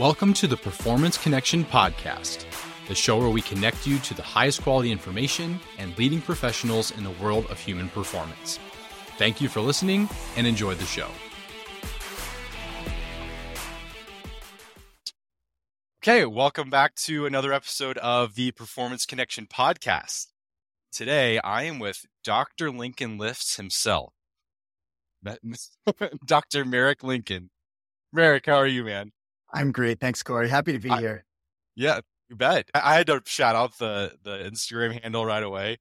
Welcome to the Performance Connection Podcast, the show where we connect you to the highest quality information and leading professionals in the world of human performance. Thank you for listening and enjoy the show. Okay, welcome back to another episode of the Performance Connection Podcast. Today, I am with Dr. Lincoln Lifts himself, Dr. Merrick Lincoln. Merrick, how are you, man? I'm great. Thanks, Corey. Happy to be I, here. Yeah, you bet. I had to shout out the the Instagram handle right away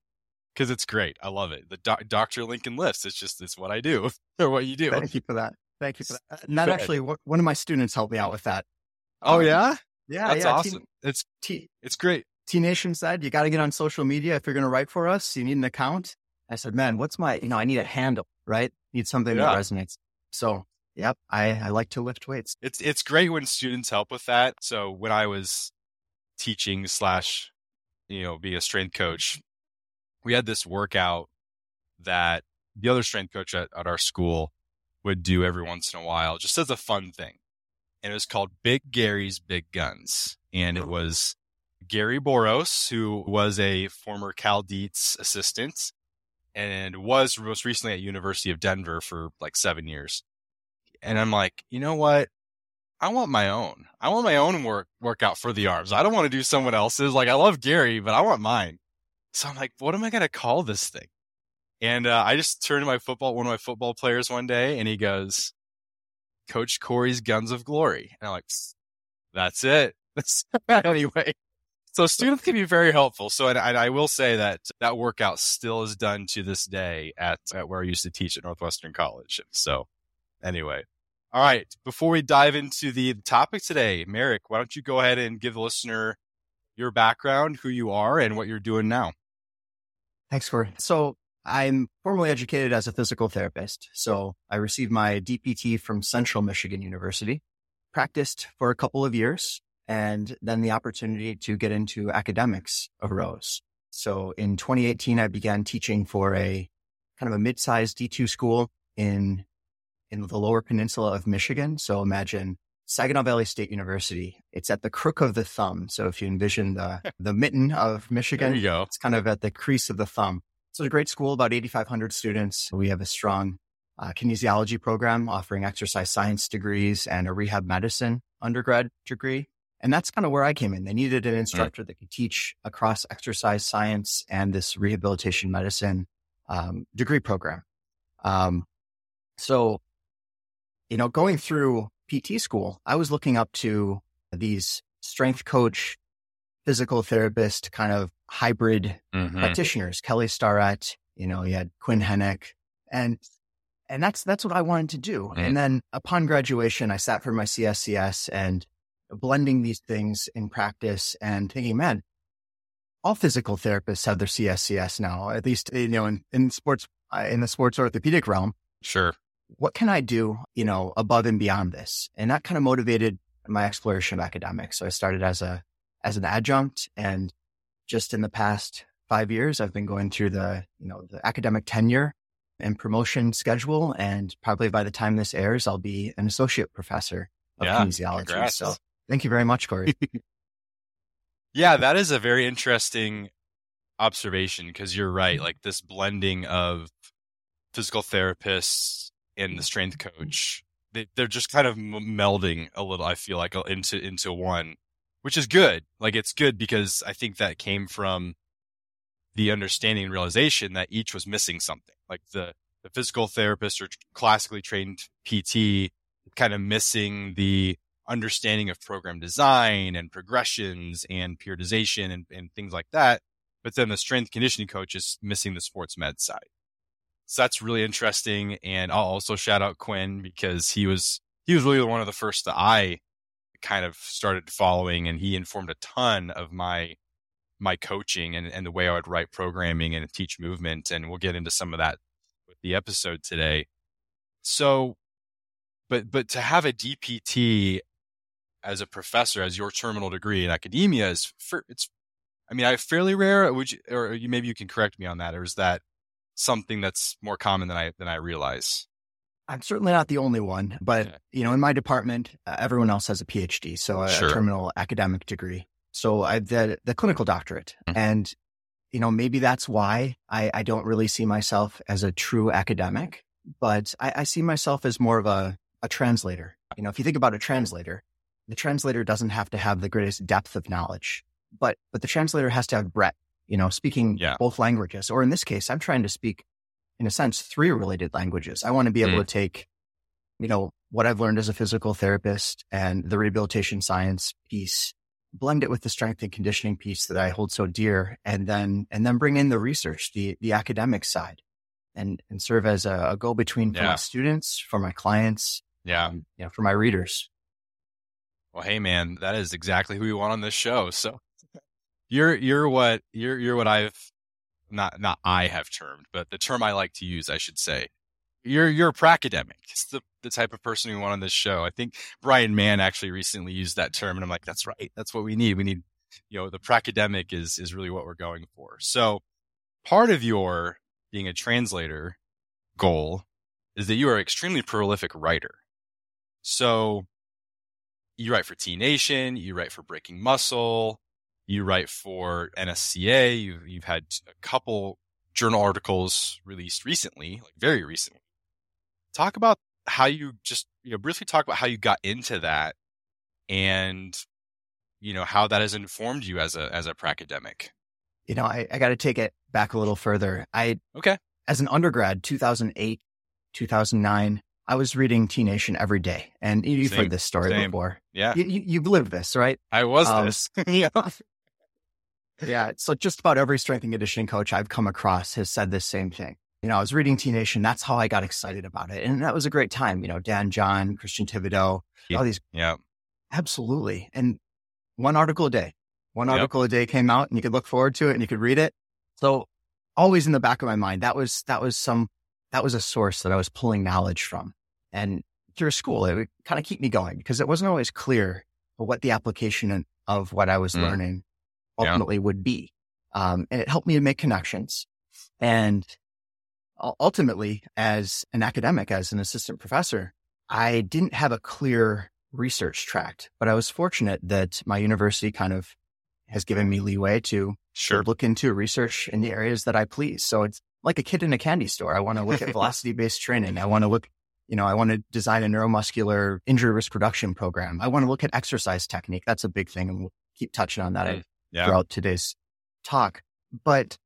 because it's great. I love it. The doc, Dr. Lincoln lifts. It's just it's what I do or what you do. Thank you for that. Thank you for that. And that actually, one of my students helped me out with that. Oh um, yeah, yeah, that's yeah. awesome. T- it's T- it's great. T Nation said you got to get on social media if you're going to write for us. You need an account. I said, man, what's my you know I need a handle, right? Need something yeah. that resonates. So Yep, I, I like to lift weights. It's it's great when students help with that. So when I was teaching slash, you know, be a strength coach, we had this workout that the other strength coach at, at our school would do every once in a while, just as a fun thing. And it was called Big Gary's Big Guns. And it oh. was Gary Boros, who was a former Cal Dietz assistant and was most recently at University of Denver for like seven years and I'm like, you know what? I want my own. I want my own work workout for the arms. I don't want to do someone else's. Like I love Gary, but I want mine. So I'm like, what am I to call this thing? And uh, I just turned to my football, one of my football players one day, and he goes, "Coach Corey's Guns of Glory." And I'm like, "That's it." That's anyway, so students can be very helpful. So, and, and, I will say that that workout still is done to this day at, at where I used to teach at Northwestern College. So, anyway. All right. Before we dive into the topic today, Merrick, why don't you go ahead and give the listener your background, who you are, and what you're doing now? Thanks, Corey. So I'm formally educated as a physical therapist. So I received my DPT from Central Michigan University, practiced for a couple of years, and then the opportunity to get into academics arose. So in 2018, I began teaching for a kind of a mid-sized D2 school in in the lower peninsula of Michigan. So imagine Saginaw Valley State University. It's at the crook of the thumb. So if you envision the, the mitten of Michigan, it's kind of at the crease of the thumb. So it's a great school, about 8,500 students. We have a strong uh, kinesiology program offering exercise science degrees and a rehab medicine undergrad degree. And that's kind of where I came in. They needed an instructor that could teach across exercise science and this rehabilitation medicine um, degree program. Um, so you know, going through PT school, I was looking up to these strength coach, physical therapist kind of hybrid mm-hmm. practitioners, Kelly Starrett, you know, you had Quinn Henoch and and that's that's what I wanted to do. Mm. And then upon graduation, I sat for my CSCS and blending these things in practice and thinking, man, all physical therapists have their CSCS now, at least you know in, in sports uh, in the sports orthopedic realm. Sure what can I do, you know, above and beyond this? And that kind of motivated my exploration of academics. So I started as a, as an adjunct and just in the past five years, I've been going through the, you know, the academic tenure and promotion schedule. And probably by the time this airs, I'll be an associate professor of yeah, kinesiology. Congrats. So thank you very much, Corey. yeah, that is a very interesting observation because you're right. Like this blending of physical therapists and the strength coach, they, they're just kind of melding a little. I feel like uh, into into one, which is good. Like it's good because I think that came from the understanding and realization that each was missing something. Like the the physical therapist or classically trained PT, kind of missing the understanding of program design and progressions and periodization and, and things like that. But then the strength conditioning coach is missing the sports med side. So that's really interesting. And I'll also shout out Quinn because he was he was really one of the first that I kind of started following and he informed a ton of my my coaching and, and the way I would write programming and teach movement. And we'll get into some of that with the episode today. So but but to have a DPT as a professor, as your terminal degree in academia is for, it's I mean, I fairly rare. Would you, or you, maybe you can correct me on that, or is that something that's more common than I than I realize. I'm certainly not the only one, but Okay. you know, in my department, uh, everyone else has a PhD, so a, Sure. a terminal academic degree. So I the the clinical doctorate, Mhm. and you know, maybe that's why I, I don't really see myself as a true academic, but I, I see myself as more of a a translator. You know, if you think about a translator, the translator doesn't have to have the greatest depth of knowledge, but but the translator has to have breadth. You know, speaking Yeah. both languages, or in this case, I'm trying to speak in a sense, three related languages. I want to be able Mm. to take, you know, what I've learned as a physical therapist and the rehabilitation science piece, blend it with the strength and conditioning piece that I hold so dear, and then and then bring in the research, the the academic side, and and serve as a, a go between for Yeah. my students, for my clients, Yeah. um, you know, for my readers. Well, hey man, that is exactly who we want on this show. So you're you're what you're you're what I've not not I have termed, but the term I like to use, I should say. You're you're a pracademic. It's the the type of person we want on this show. I think Bryan Mann actually recently used that term, and I'm like, that's right. That's what we need. We need, you know, the pracademic is is really what we're going for. So part of your being a translator goal is that you are an extremely prolific writer. So you write for T Nation, you write for Breaking Muscle, you write for NSCA. You've, you've had a couple journal articles released recently, like very recently. Talk about how you just, you know, briefly talk about how you got into that and, you know, how that has informed you as a, as a pracademic. You know, I, I got to take it back a little further. I Okay. as an undergrad, 2008, 2009, I was reading T Nation every day, and you- you've Same, heard this story same. before. Yeah. You, you, you've lived this, right? I was Um, this. yeah. Yeah. So just about every strength and conditioning coach I've come across has said this same thing. You know, I was reading T Nation. That's how I got excited about it. And that was a great time. You know, Dan John, Christian Thibaudeau, all these. Yeah. Absolutely. And one article a day, one Yep. article a day came out and you could look forward to it and you could read it. So always in the back of my mind, that was, that was some, that was a source that I was pulling knowledge from. And through school, it would kind of keep me going because it wasn't always clear what the application of what I was Mm. learning Yeah. ultimately would be. Um, and it helped me to make connections. And ultimately, as an academic, as an assistant professor, I didn't have a clear research tract, but I was fortunate that my university kind of has given me leeway to Sure. look into research in the areas that I please. So it's like a kid in a candy store. I want to look at velocity based training. I want to look, you know, I want to design a neuromuscular injury risk reduction program. I want to look at exercise technique. That's a big thing. And we'll keep touching on that Mm, Yeah. throughout today's talk. But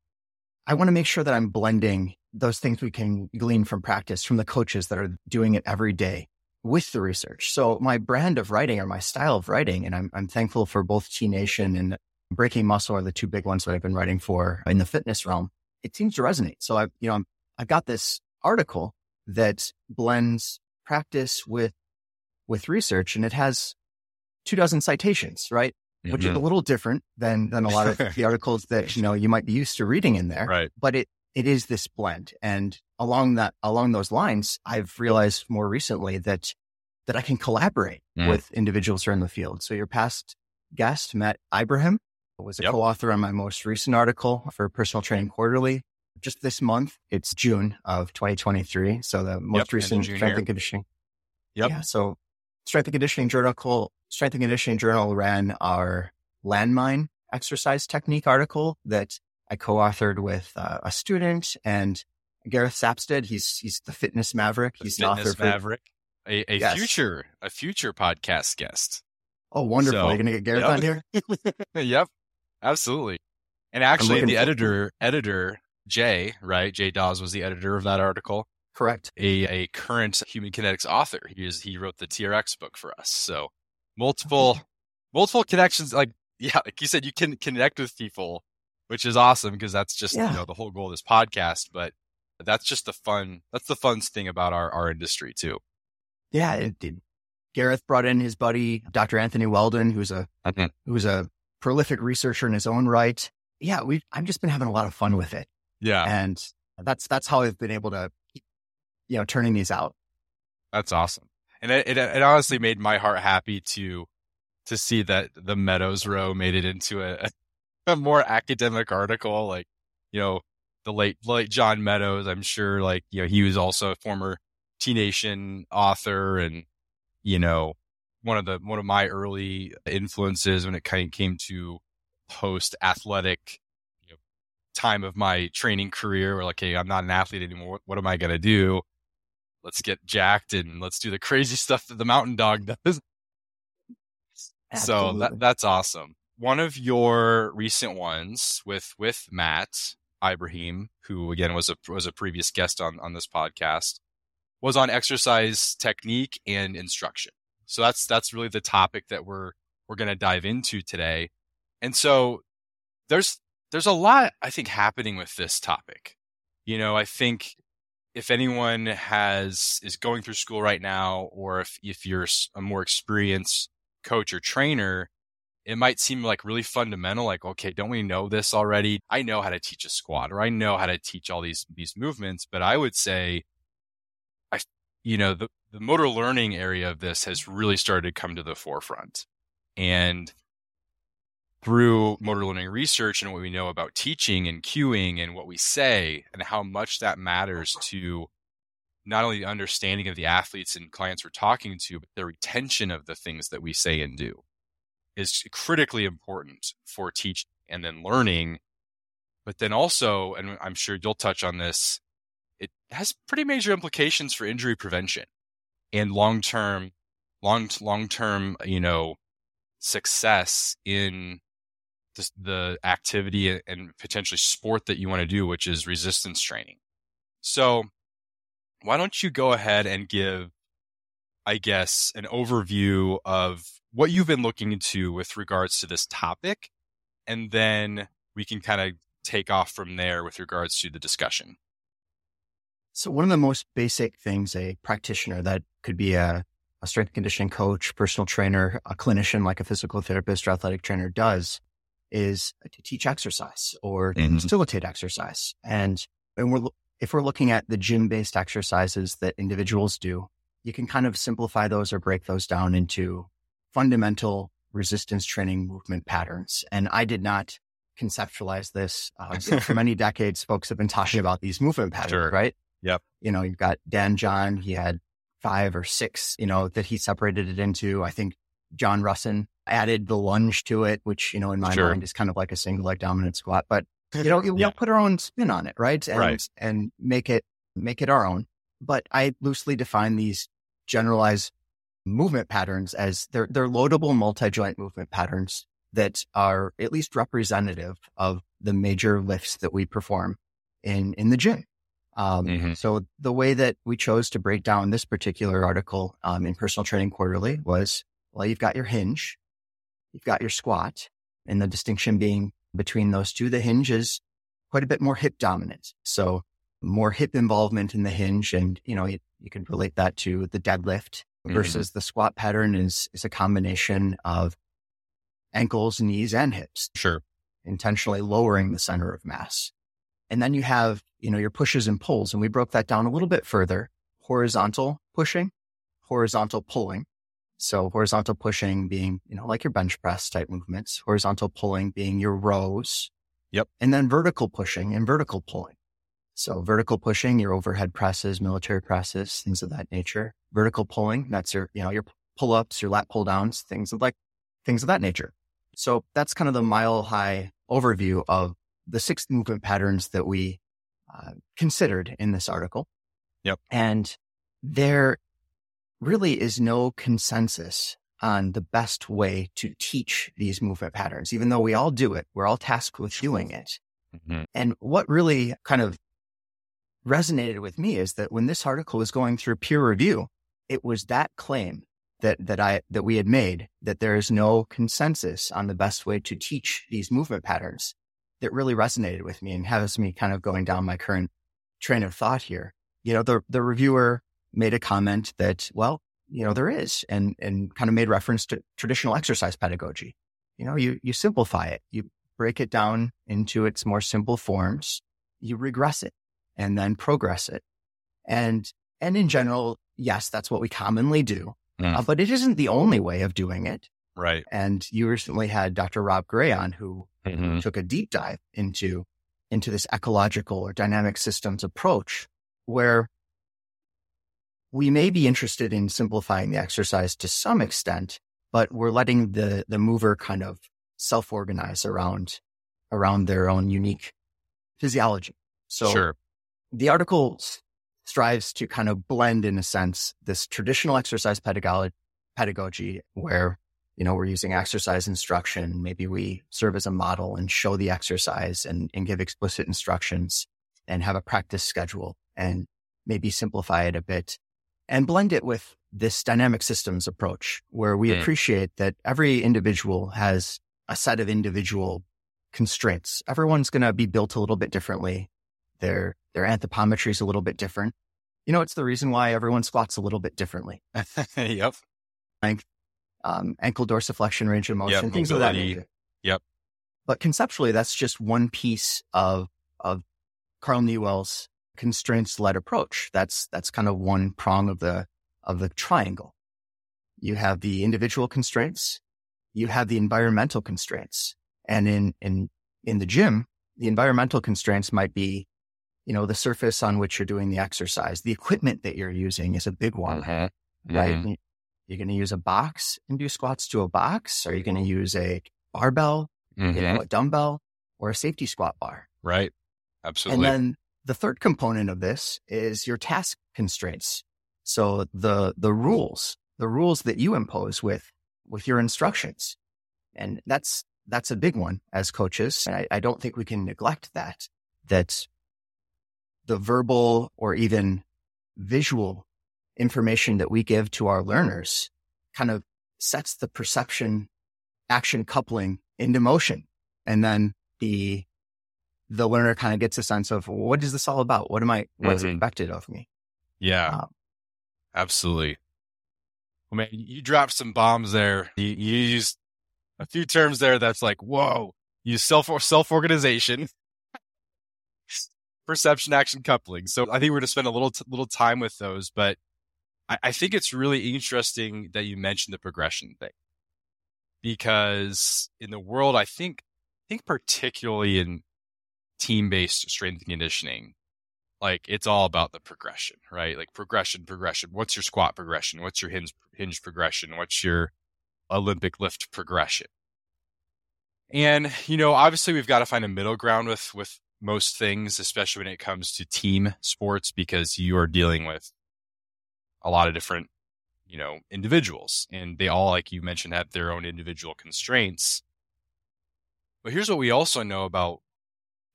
I want to make sure that I'm blending those things we can glean from practice from the coaches that are doing it every day with the research. So my brand of writing or my style of writing, and I'm, I'm thankful for both T Nation and Breaking Muscle are the two big ones that I've been writing for in the fitness realm. It seems to resonate. So I've, you know, I'm, I've got this article that blends practice with, with research and it has two dozen citations, right? Which is a little different than, than a lot of the articles that, you know, you might be used to reading in there Right. but it it is this blend and along that along those lines i've realized more recently that that i can collaborate Mm. with individuals who are in the field so your past guest matt ibrahim was a Yep. co-author on my most recent article for personal training quarterly just this month it's june of 2023 so the most of recent strength and conditioning Yep. yeah so strength and conditioning journal strength and conditioning journal ran our landmine exercise technique article that I co-authored with uh, a student and Gareth Sapstead. He's he's the fitness maverick. The He's the author for. maverick. A, a Yes. future, a future podcast guest. Oh, wonderful! So- You're gonna get Gareth Yep. on here. yep, absolutely. And actually, the for- editor, editor Jay, right? Jay Dawes was the editor of that article. Correct. A a current human kinetics author. He is he wrote the TRX book for us. So multiple multiple connections. Like yeah, like you said, you can connect with people, which is awesome because that's just Yeah. you know the whole goal of this podcast. But that's just the fun. That's the fun thing about our our industry too. Yeah, it did. Gareth brought in his buddy Dr. Anthony Weldon, who's a Mhm. who's a prolific researcher in his own right. Yeah, we I've just been having a lot of fun with it, Yeah, and that's that's how I've been able to, you know, turning these out. That's awesome. And it, it, it honestly made my heart happy to, to see that the Meadows row made it into a, a more academic article. Like, you know, the late, late John Meadows, I'm sure like, you know, he was also a former T Nation author and, you know, one of the, one of my early influences when it kind of came to post athletic you know, time of my training career where like, Hey, I'm not an athlete anymore. What, what am I going to do? Let's get jacked and let's do the crazy stuff that the mountain dog does. Absolutely. So that, that's awesome. One of your recent ones with, with Matt Ibrahim, who again was a, was a previous guest on, on this podcast was on exercise technique and instruction. So that's, that's really the topic that we're, we're going to dive into today. And so there's, there's a lot, I think, happening with this topic. You know, I think if anyone has, is going through school right now, or if, if you're a more experienced coach or trainer, it might seem like really fundamental. Like, okay, don't we know this already? I know how to teach a squat or I know how to teach all these, these movements, but I would say, I, you know, the, the motor learning area of this has really started to come to the forefront. And through motor learning research and what we know about teaching and cueing and what we say and how much that matters to not only the understanding of the athletes and clients we're talking to, but the retention of the things that we say and do is critically important for teaching and then learning. But then also, and I'm sure you'll touch on this, it has pretty major implications for injury prevention and long term, long long term, you know, success in the, the activity and potentially sport that you want to do, which is resistance training. So why don't you go ahead and give, I guess, an overview of what you've been looking into with regards to this topic, and then we can kind of take off from there with regards to the discussion. So one of the most basic things a practitioner that could be a, a strength conditioning coach, personal trainer, a clinician like a physical therapist or athletic trainer does is to teach exercise or mm-hmm. facilitate exercise. And, and we're if we're looking at the gym based exercises that individuals do, you can kind of simplify those or break those down into fundamental resistance training movement patterns. And I did not conceptualize this. Uh, for many decades, folks have been talking about these movement patterns, sure. right? Yep. You know, you've got Dan John, he had five or six, you know, that he separated it into. I think John Rusin added the lunge to it, which, you know, in my sure. mind is kind of like a single leg dominant squat. But you know, we'll put our own spin on it, right? And, right. and make it, make it our own. But I loosely define these generalized movement patterns as they're, they're loadable multi-joint movement patterns that are at least representative of the major lifts that we perform in, in the gym. Um, mm-hmm. So the way that we chose to break down this particular article um, in Personal Training Quarterly was, well, you've got your hinge, you've got your squat, and the distinction being between those two. The hinge is quite a bit more hip dominant. So more hip involvement in the hinge. And, you know, you, you can relate that to the deadlift mm-hmm. versus the squat pattern is, is a combination of ankles, knees, and hips. Sure. Intentionally lowering the center of mass. And then you have, you know, your pushes and pulls. And we broke that down a little bit further. Horizontal pushing, horizontal pulling. So horizontal pushing being, you know, like your bench press type movements, horizontal pulling being your rows. Yep. And then vertical pushing and vertical pulling. So vertical pushing, your overhead presses, military presses, things of that nature. Vertical pulling, that's your, you know, your pull ups, your lat pull downs, things of like, things of that nature. So that's kind of the mile high overview of the six movement patterns that we uh, considered in this article. Yep. And there really is no consensus on the best way to teach these movement patterns, even though we all do it. We're all tasked with doing it. Mm-hmm. And what really kind of resonated with me is that when this article was going through peer review, it was that claim that, that I, that we had made that there is no consensus on the best way to teach these movement patterns that really resonated with me and has me kind of going down my current train of thought here. You know, the, the reviewer made a comment that, well, you know, there is and, and kind of made reference to traditional exercise pedagogy. You know, you, you simplify it, you break it down into its more simple forms, you regress it and then progress it. And, and in general, yes, that's what we commonly do, mm. uh, but it isn't the only way of doing it. Right. And you recently had Dr. Rob Gray on who mm-hmm. took a deep dive into, into this ecological or dynamic systems approach where we may be interested in simplifying the exercise to some extent, but we're letting the, the mover kind of self-organize around, around their own unique physiology. So sure. the article strives to kind of blend in a sense this traditional exercise pedagogy, pedagogy where you know we're using exercise instruction maybe we serve as a model and show the exercise and, and give explicit instructions and have a practice schedule and maybe simplify it a bit and blend it with this dynamic systems approach where we mm. appreciate that every individual has a set of individual constraints everyone's going to be built a little bit differently their their anthropometry is a little bit different you know it's the reason why everyone squats a little bit differently yep length um, ankle dorsiflexion, range of motion, yep, things of that nature. Yep. But conceptually, that's just one piece of of Karl Newell's constraints led approach. That's that's kind of one prong of the of the triangle. You have the individual constraints, you have the environmental constraints, and in in in the gym, the environmental constraints might be, you know, the surface on which you're doing the exercise, the equipment that you're using is a big one, mm-hmm. right? Mm-hmm. You're going to use a box and do squats to a box? Are you going to use a barbell, mm-hmm. you know, mm-hmm. a dumbbell, or a safety squat bar? Right. Absolutely. And then the third component of this is your task constraints. So the the rules, the rules that you impose with with your instructions. And that's that's a big one as coaches. And I, I don't think we can neglect that. That the verbal or even visual information that we give to our learners kind of sets the perception action coupling into motion. And then the, the learner kind of gets a sense of what is this all about? What am I, what's mm-hmm. expected of me? Yeah, um, absolutely. Well, man, you dropped some bombs there. You, you used a few terms there that's like, whoa, you self self organization, perception action coupling. So I think we're going to spend a little t- little time with those, but I, I think it's really interesting that you mentioned the progression thing because in the world, I think, I think particularly in team based strength conditioning, like it's all about the progression, right? Like progression, progression. What's your squat progression? What's your hinge, hinge progression? What's your Olympic lift progression? And, you know, obviously we've got to find a middle ground with, with most things, especially when it comes to team sports, because you are dealing with a lot of different, you know, individuals and they all, like you mentioned, have their own individual constraints. But here's what we also know about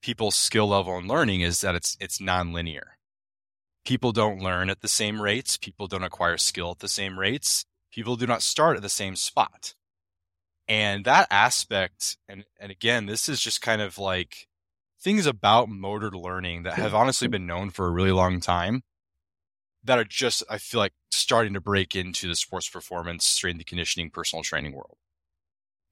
people's skill level and learning is that it's, it's nonlinear. People don't learn at the same rates. People don't acquire skill at the same rates. People do not start at the same spot. And that aspect, and, and again, this is just kind of like things about motor learning that have honestly been known for a really long time that are just, I feel like, starting to break into the sports performance, strength and conditioning, personal training world.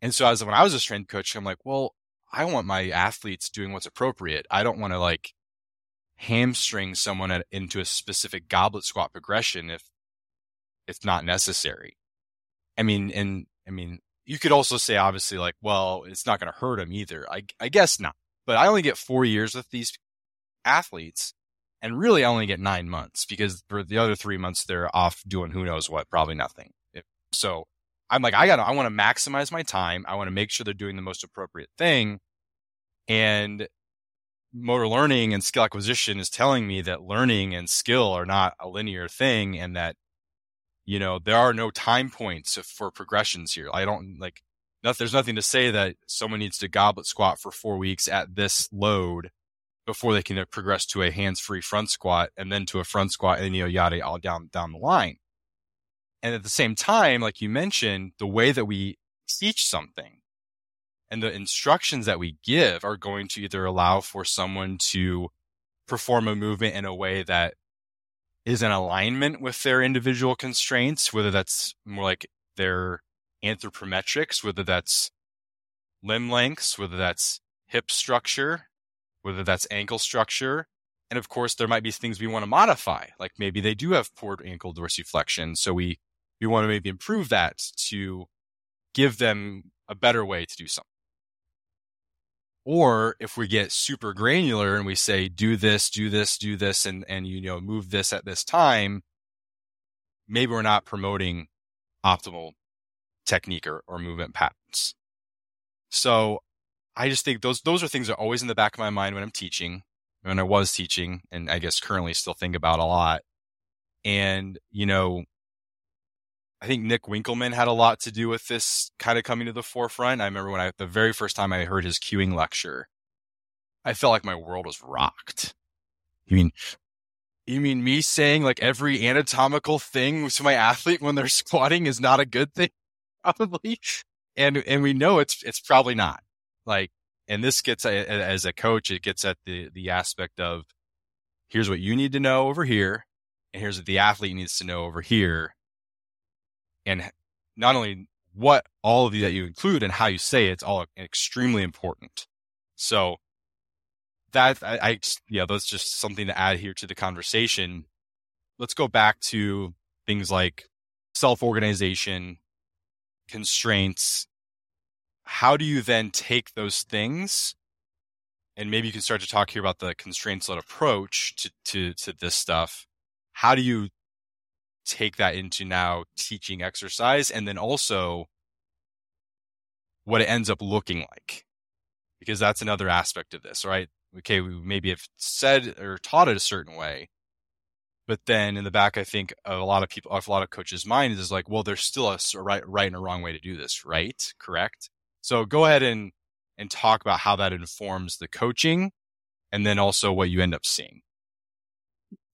And so as when I was a strength coach, I'm like, well, I want my athletes doing what's appropriate. I don't want to like hamstring someone at, into a specific goblet squat progression if it's not necessary. I mean, and I mean, you could also say obviously like, well, it's not going to hurt them either. I, I guess not, but I only get four years with these athletes and really I only get nine months because for the other three months they're off doing who knows what, probably nothing. So I'm like, I got I want to maximize my time. I want to make sure they're doing the most appropriate thing. And motor learning and skill acquisition is telling me that learning and skill are not a linear thing and that, you know, there are no time points for progressions here. I don't like, there's nothing to say that someone needs to goblet squat for four weeks at this load before they can uh, progress to a hands-free front squat and then to a front squat and you know yada all down down the line. And at the same time, like you mentioned, the way that we teach something and the instructions that we give are going to either allow for someone to perform a movement in a way that is in alignment with their individual constraints, whether that's more like their anthropometrics, whether that's limb lengths, whether that's hip structure, whether that's ankle structure. And of course, there might be things we want to modify, like maybe they do have poor ankle dorsiflexion. So we, we want to maybe improve that to give them a better way to do something. Or if we get super granular and we say, do this, do this, do this, and, and, you know, move this at this time, maybe we're not promoting optimal technique or, or movement patterns. So I just think those those are things that are always in the back of my mind when I'm teaching, when I was teaching, and I guess currently still think about a lot. And, you know, I think Nick Winkelman had a lot to do with this kind of coming to the forefront. I remember when I the very first time I heard his cueing lecture, I felt like my world was rocked. You mean you mean me saying like every anatomical thing to my athlete when they're squatting is not a good thing? Probably. And and we know it's it's probably not. Like and this gets as a coach, it gets at the the aspect of here's what you need to know over here, and here's what the athlete needs to know over here and not only what all of you that you include and how you say it, it's all extremely important. So that I, I yeah, that's just something to add here to the conversation. Let's go back to things like self organization, constraints. How do you then take those things? And maybe you can start to talk here about the constraints led approach to, to, to this stuff. How do you take that into now teaching exercise and then also what it ends up looking like because that's another aspect of this right? Okay we maybe have said or taught it a certain way but then in the back i think a lot of people a lot of coaches mind is like well there's still a right right and a wrong way to do this right? Correct? So go ahead and and talk about how that informs the coaching and then also what you end up seeing.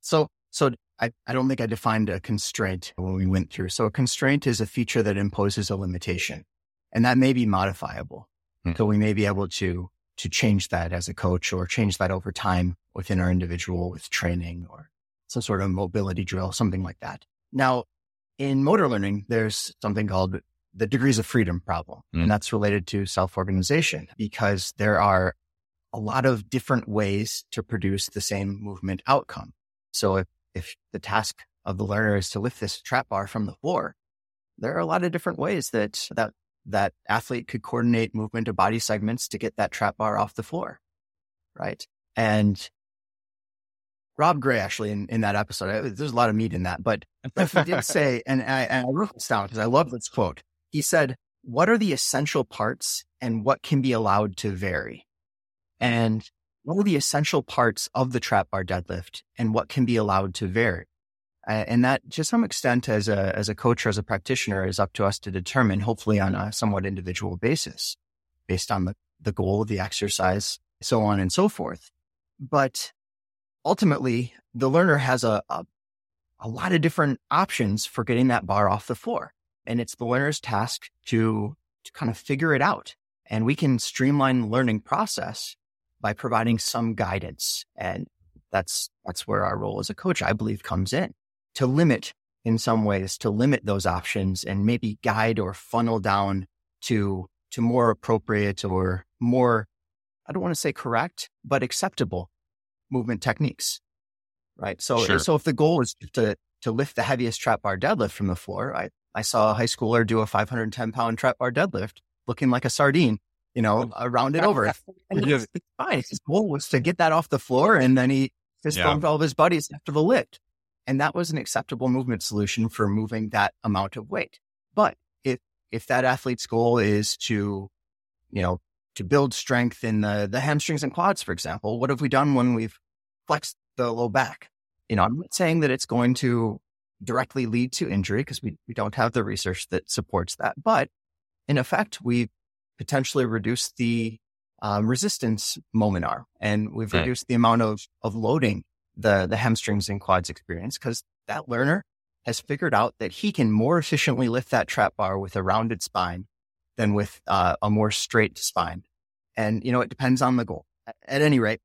So so I, I don't think I defined a constraint when we went through. So a constraint is a feature that imposes a limitation and that may be modifiable. Hmm. So we may be able to, to change that as a coach or change that over time within our individual with training or some sort of mobility drill, something like that. Now in motor learning, there's something called the degrees of freedom problem. Hmm. And that's related to self-organization because there are a lot of different ways to produce the same movement outcome. So if if the task of the learner is to lift this trap bar from the floor, there are a lot of different ways that that that athlete could coordinate movement of body segments to get that trap bar off the floor. Right. And Rob Gray, actually, in, in that episode, there's a lot of meat in that, but he did say, and I, and I wrote this down because I love this quote. He said, What are the essential parts and what can be allowed to vary? And what are the essential parts of the trap bar deadlift and what can be allowed to vary? And that to some extent as a, as a coach or as a practitioner is up to us to determine, hopefully on a somewhat individual basis based on the, the goal of the exercise, so on and so forth. But ultimately the learner has a, a, a lot of different options for getting that bar off the floor. And it's the learner's task to, to kind of figure it out. And we can streamline the learning process by providing some guidance. And that's, that's where our role as a coach, I believe, comes in to limit in some ways, to limit those options and maybe guide or funnel down to, to more appropriate or more, I don't want to say correct, but acceptable movement techniques. Right. So, sure. so if the goal is to, to lift the heaviest trap bar deadlift from the floor, I, I saw a high schooler do a 510 pound trap bar deadlift looking like a sardine you know, around uh, it over. And it's fine. His goal was to get that off the floor and then he fist yeah. all of his buddies after the lift. And that was an acceptable movement solution for moving that amount of weight. But if, if that athlete's goal is to, you know, to build strength in the, the hamstrings and quads, for example, what have we done when we've flexed the low back? You know, I'm not saying that it's going to directly lead to injury because we, we don't have the research that supports that. But in effect, we've potentially reduce the um, resistance moment arm, and we've right. reduced the amount of of loading the the hamstrings and quads experience because that learner has figured out that he can more efficiently lift that trap bar with a rounded spine than with uh, a more straight spine. And you know, it depends on the goal. At any rate,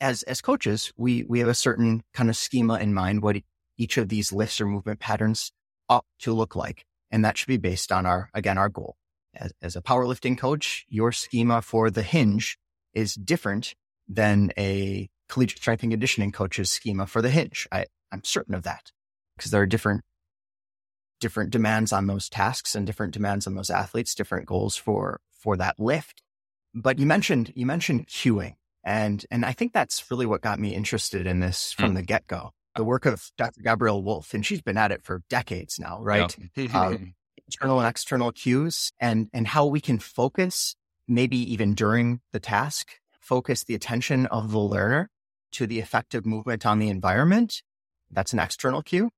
as as coaches, we we have a certain kind of schema in mind what each of these lifts or movement patterns ought to look like, and that should be based on our again our goal as, as a powerlifting coach, your schema for the hinge is different than a collegiate strength and conditioning coach's schema for the hinge. I, I'm certain of that because there are different different demands on those tasks and different demands on those athletes, different goals for for that lift. But you mentioned you mentioned cueing. And and I think that's really what got me interested in this from mm. the get-go. the work of Dr. Gabriele Wulf, and she's been at it for decades now, right? uh, internal and external cues and, and how we can focus, maybe even during the task, focus the attention of the learner to the effective movement on the environment. That's an external cue.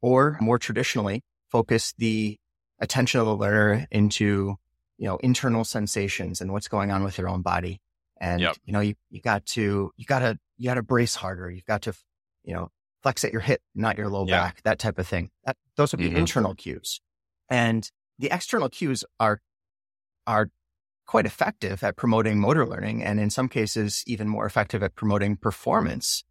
Or more traditionally, focus the attention of the learner into, you know, internal sensations and what's going on with their own body. And, yep. you know, you, you got to, you got to, you got to brace harder. You've got to, you know, flex at your hip, not your low yeah. back, that type of thing. That, those would be mm-hmm. internal cues. And the external cues are, are quite effective at promoting motor learning and in some cases even more effective at promoting performance.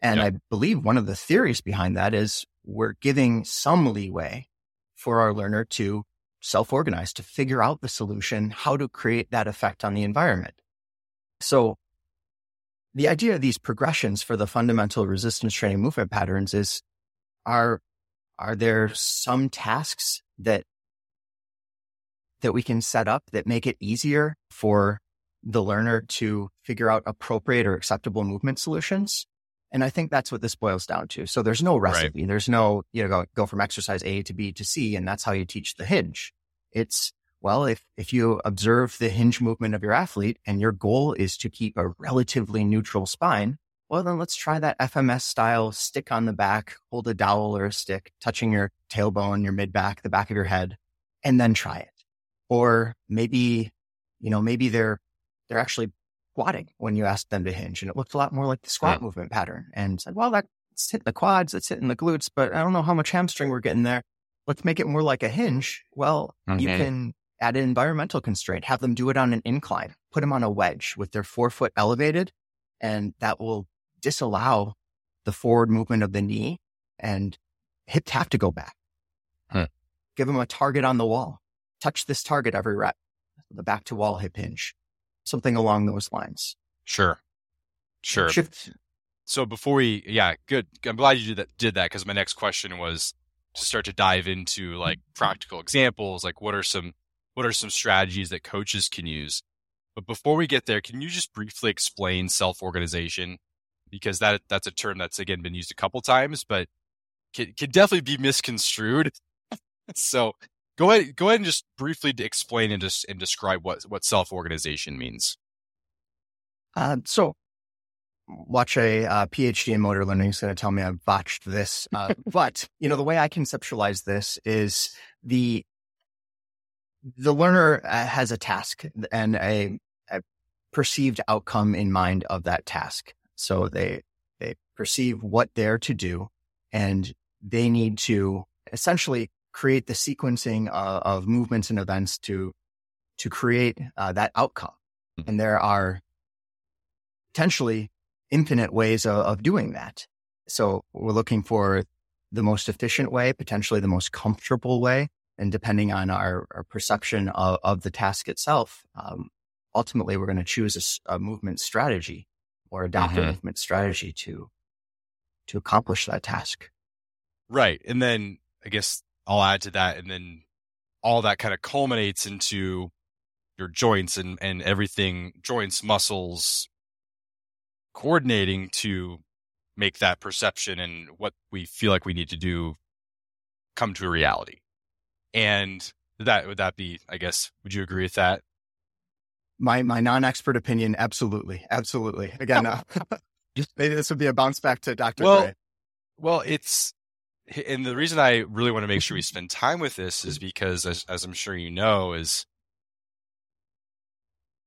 And I believe one of the theories behind that is we're giving some leeway for our learner to self-organize, to figure out the solution, how to create that effect on the environment. So the idea of these progressions for the fundamental resistance training movement patterns is are are there some tasks that that we can set up that make it easier for the learner to figure out appropriate or acceptable movement solutions. And I think that's what this boils down to. So there's no recipe. Right. There's no, you know, go, go from exercise A to B to C, and that's how you teach the hinge. It's, well, if, if you observe the hinge movement of your athlete and your goal is to keep a relatively neutral spine, well, then let's try that FMS style stick on the back, hold a dowel or a stick, touching your tailbone, your mid back, the back of your head, and then try it. Or maybe, you know, maybe they're, they're actually squatting when you ask them to hinge and it looks a lot more like the squat movement pattern and said, well, that's hitting the quads, that's hitting the glutes, but I don't know how much hamstring we're getting there. Let's make it more like a hinge. Well, okay. you can add an environmental constraint, have them do it on an incline, put them on a wedge with their forefoot elevated, and that will disallow the forward movement of the knee and hips have to go back. Huh. Give them a target on the wall touch this target every rep, the back to wall hip hinge, something along those lines. Sure. Sure. Shift. So before we, yeah, good. I'm glad you did that, did that because my next question was to start to dive into like practical examples, like what are some, what are some strategies that coaches can use? But before we get there, can you just briefly explain self-organization? Because that, that's a term that's again been used a couple times, but can, can definitely be misconstrued. so Go ahead. Go ahead and just briefly explain and, just, and describe what what self organization means. Uh, so, watch a uh, PhD in motor learning is going to tell me I botched this, uh, but you know the way I conceptualize this is the the learner uh, has a task and a, a perceived outcome in mind of that task. So they they perceive what they're to do, and they need to essentially create the sequencing uh, of movements and events to to create uh, that outcome. Mm-hmm. And there are potentially infinite ways of, of doing that. So we're looking for the most efficient way, potentially the most comfortable way, and depending on our, our perception of, of, the task itself, um, ultimately we're going to choose a, a, movement strategy or adopt mm-hmm. a movement strategy to to accomplish that task. Right, and then I guess I'll add to that. And then all that kind of culminates into your joints and, and everything, joints, muscles, coordinating to make that perception and what we feel like we need to do come to a reality. And that would that be, I guess, would you agree with that? My my non-expert opinion, absolutely, absolutely. Again, uh, maybe this would be a bounce back to Dr. Well, Gray. well, it's and the reason I really want to make sure we spend time with this is because, as, as I'm sure you know, is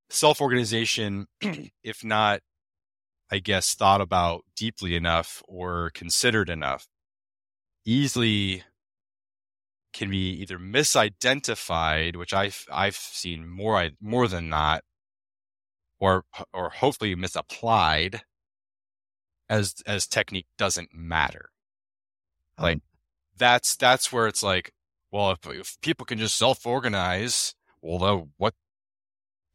self organization, if not, I guess, thought about deeply enough or considered enough, easily can be either misidentified, which I've I've seen more more than not, or or hopefully misapplied, as as technique doesn't matter. Hmm. Like that's that's where it's like, well, if, if people can just self organize, well, what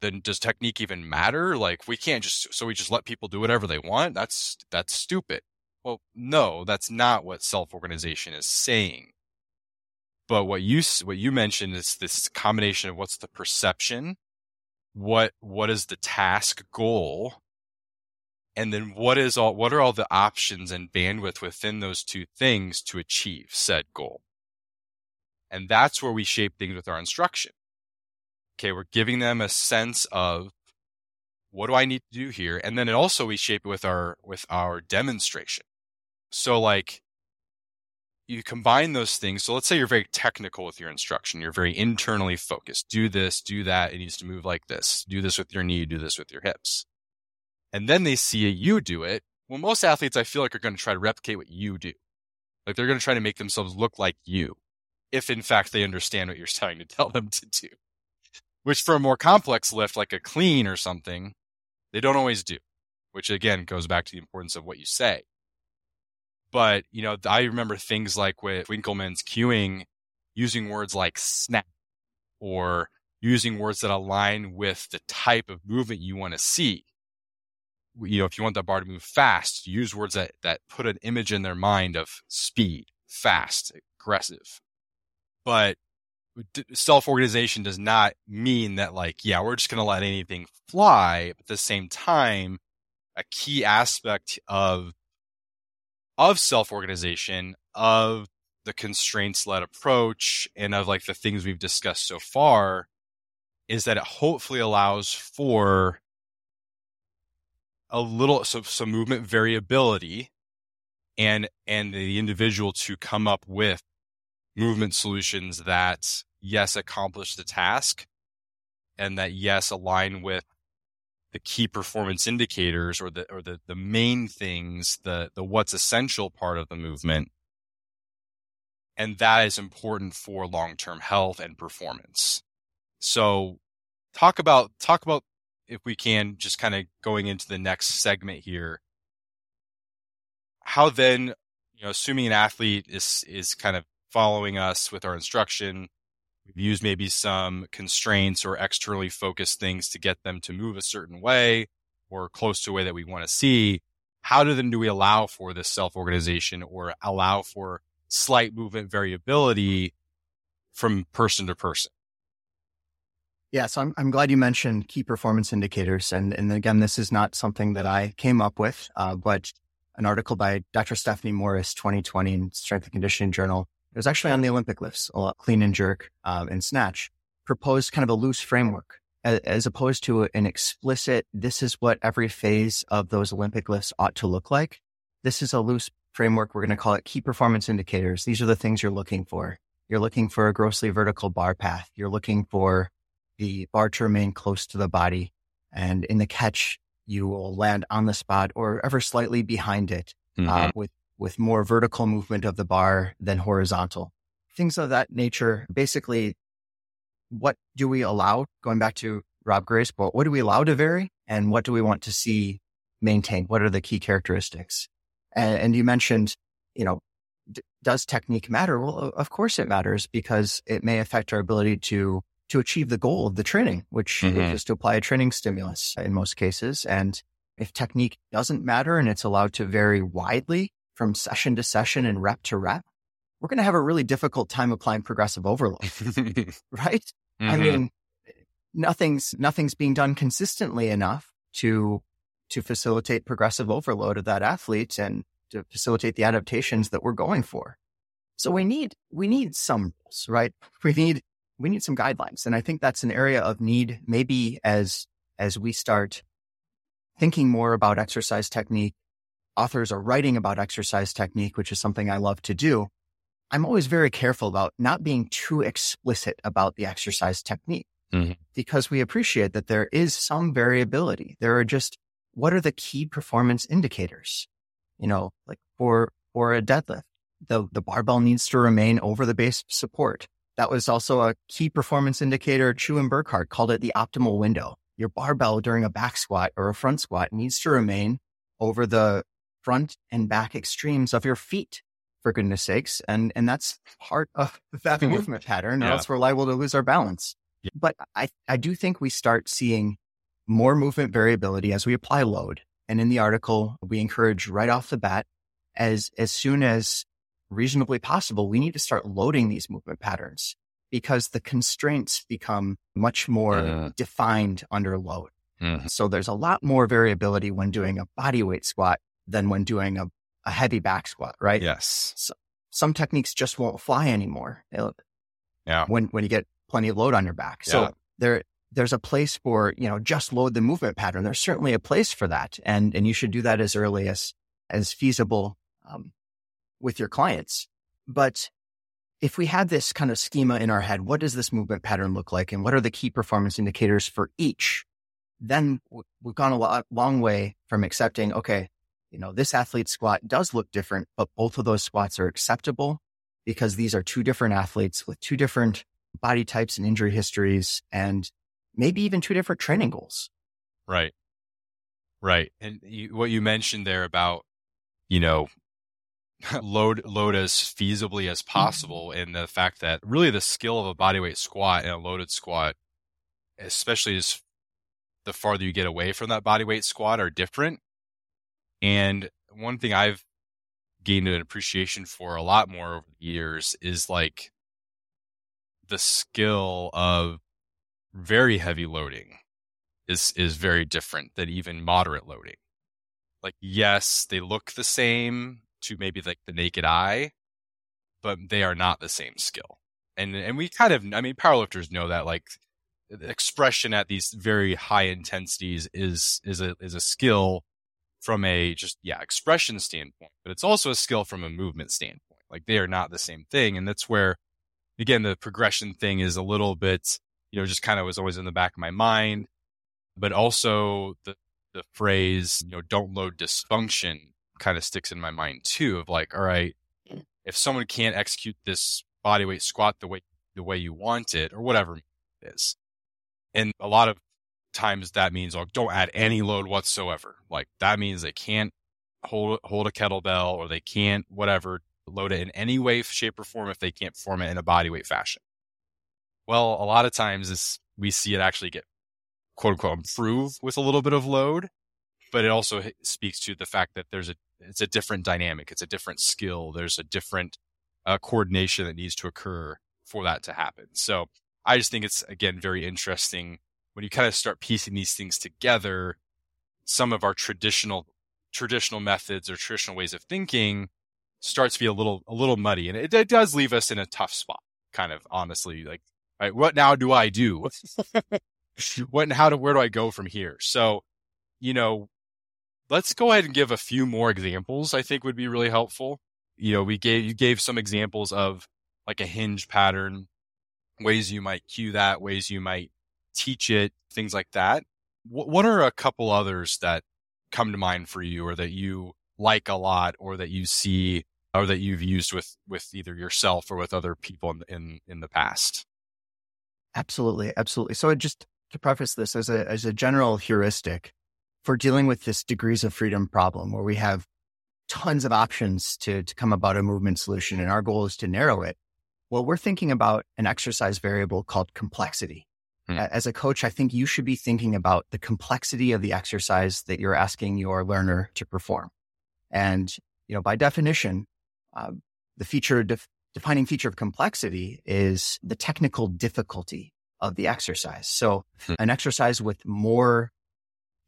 then does technique even matter? Like we can't just so we just let people do whatever they want. That's that's stupid. Well, no, that's not what self organization is saying. But what you what you mentioned is this combination of what's the perception, what what is the task goal, And then what is all what are all the options and bandwidth within those two things to achieve said goal? And that's where we shape things with our instruction. Okay, we're giving them a sense of what do I need to do here? And then it also we shape it with our with our demonstration. So like you combine those things. So let's say you're very technical with your instruction. You're very internally focused. Do this, do that. It needs to move like this. Do this with your knee, do this with your hips. And then they see you do it. Well, most athletes I feel like are going to try to replicate what you do. Like they're going to try to make themselves look like you. If in fact they understand what you're trying to tell them to do. Which for a more complex lift like a clean or something, they don't always do. Which again goes back to the importance of what you say. But, you know, I remember things like with Winkelman's cueing, using words like snap or using words that align with the type of movement you want to see. You know, if you want the bar to move fast, use words that, that put an image in their mind of speed, fast, aggressive. But self organization does not mean that, like, yeah, we're just going to let anything fly. But at the same time, a key aspect of of self organization, of the constraints led approach, and of like the things we've discussed so far is that it hopefully allows for a little so, some movement variability and and the individual to come up with movement solutions that yes accomplish the task and that yes align with the key performance indicators or the or the the main things, the the what's essential part of the movement. And that is important for long-term health and performance. So talk about talk about if we can just kind of going into the next segment here. How then, you know, assuming an athlete is is kind of following us with our instruction, Used maybe some constraints or externally focused things to get them to move a certain way or close to a way that we want to see. How do then do we allow for this self organization or allow for slight movement variability from person to person? Yeah, so I'm, I'm glad you mentioned key performance indicators. And, and again, this is not something that I came up with, uh, but an article by Dr. Stephanie Morris, 2020 in Strength and Conditioning Journal, it was actually on the Olympic lifts, clean and jerk um, and snatch, proposed kind of a loose framework as, as opposed to an explicit, this is what every phase of those Olympic lifts ought to look like. This is a loose framework. We're going to call it key performance indicators. These are the things you're looking for. You're looking for a grossly vertical bar path. You're looking for the bar to remain close to the body. And in the catch, you will land on the spot or ever slightly behind it uh, mm-hmm. uh, with with more vertical movement of the bar than horizontal. Things of that nature. Basically, what do we allow? Going back to Rob Gray's quote, what do we allow to vary and what do we want to see maintain? What are the key characteristics? And, and you mentioned, you know, d- does technique matter? Well, of course it matters because it may affect our ability to to achieve the goal of the training, which mm-hmm. is to apply a training stimulus in most cases. And if technique doesn't matter and it's allowed to vary widely, from session to session and rep to rep, we're going to have a really difficult time applying progressive overload, right? Mm-hmm. I mean, nothing's, nothing's being done consistently enough to, to facilitate progressive overload of that athlete and to facilitate the adaptations that we're going for. So we need, we need some rules, right? We need, we need some guidelines. And I think that's an area of need maybe as, as we start thinking more about exercise technique authors are writing about exercise technique, which is something I love to do, I'm always very careful about not being too explicit about the exercise technique mm-hmm. because we appreciate that there is some variability. There are just what are the key performance indicators? You know, like for for a deadlift, the the barbell needs to remain over the base support. That was also a key performance indicator. Chiu and Burkhardt called it the optimal window. Your barbell during a back squat or a front squat needs to remain over the front and back extremes of your feet, for goodness sakes. And, and that's part of that movement pattern, or yeah. else we're liable to lose our balance. Yeah. But I, I do think we start seeing more movement variability as we apply load. And in the article, we encourage right off the bat, as, as soon as reasonably possible, we need to start loading these movement patterns because the constraints become much more uh. defined under load. Mm-hmm. So there's a lot more variability when doing a body weight squat than when doing a, a heavy back squat, right? Yes. So, some techniques just won't fly anymore. It'll, yeah. When when you get plenty of load on your back. So yeah. there there's a place for, you know, just load the movement pattern. There's certainly a place for that. And and you should do that as early as as feasible um, with your clients. But if we had this kind of schema in our head, what does this movement pattern look like? And what are the key performance indicators for each? Then we've gone a lot, long way from accepting, okay, you know, this athlete squat does look different, but both of those squats are acceptable because these are two different athletes with two different body types and injury histories and maybe even two different training goals. Right. Right. And you, what you mentioned there about, you know, load load as feasibly as mm-hmm. possible and the fact that really the skill of a bodyweight squat and a loaded squat especially as the farther you get away from that bodyweight squat are different and one thing i've gained an appreciation for a lot more over the years is like the skill of very heavy loading is is very different than even moderate loading like yes they look the same to maybe like the naked eye, but they are not the same skill. And and we kind of I mean powerlifters know that like expression at these very high intensities is is a is a skill from a just yeah expression standpoint, but it's also a skill from a movement standpoint. Like they are not the same thing, and that's where again the progression thing is a little bit you know just kind of was always in the back of my mind, but also the the phrase you know don't load dysfunction kind of sticks in my mind too of like, all right, if someone can't execute this bodyweight squat the way the way you want it or whatever it is. And a lot of times that means like don't add any load whatsoever. Like that means they can't hold hold a kettlebell or they can't whatever load it in any way, shape, or form if they can't form it in a bodyweight fashion. Well, a lot of times is we see it actually get quote unquote improve with a little bit of load, but it also speaks to the fact that there's a it's a different dynamic. It's a different skill. There's a different uh, coordination that needs to occur for that to happen. So I just think it's again very interesting when you kind of start piecing these things together. Some of our traditional traditional methods or traditional ways of thinking starts to be a little a little muddy, and it, it does leave us in a tough spot. Kind of honestly, like, right, what now do I do? what and how do where do I go from here? So, you know, let's go ahead and give a few more examples. I think would be really helpful. You know, we gave you gave some examples of like a hinge pattern, ways you might cue that, ways you might teach it, things like that. What, what are a couple others that come to mind for you, or that you like a lot, or that you see, or that you've used with with either yourself or with other people in in, in the past? Absolutely, absolutely. So just to preface this as a as a general heuristic, for dealing with this degrees of freedom problem where we have tons of options to, to come about a movement solution and our goal is to narrow it. Well, we're thinking about an exercise variable called complexity. Hmm. As a coach, I think you should be thinking about the complexity of the exercise that you're asking your learner to perform. And, you know, by definition, uh, the feature def- defining feature of complexity is the technical difficulty of the exercise. So hmm. an exercise with more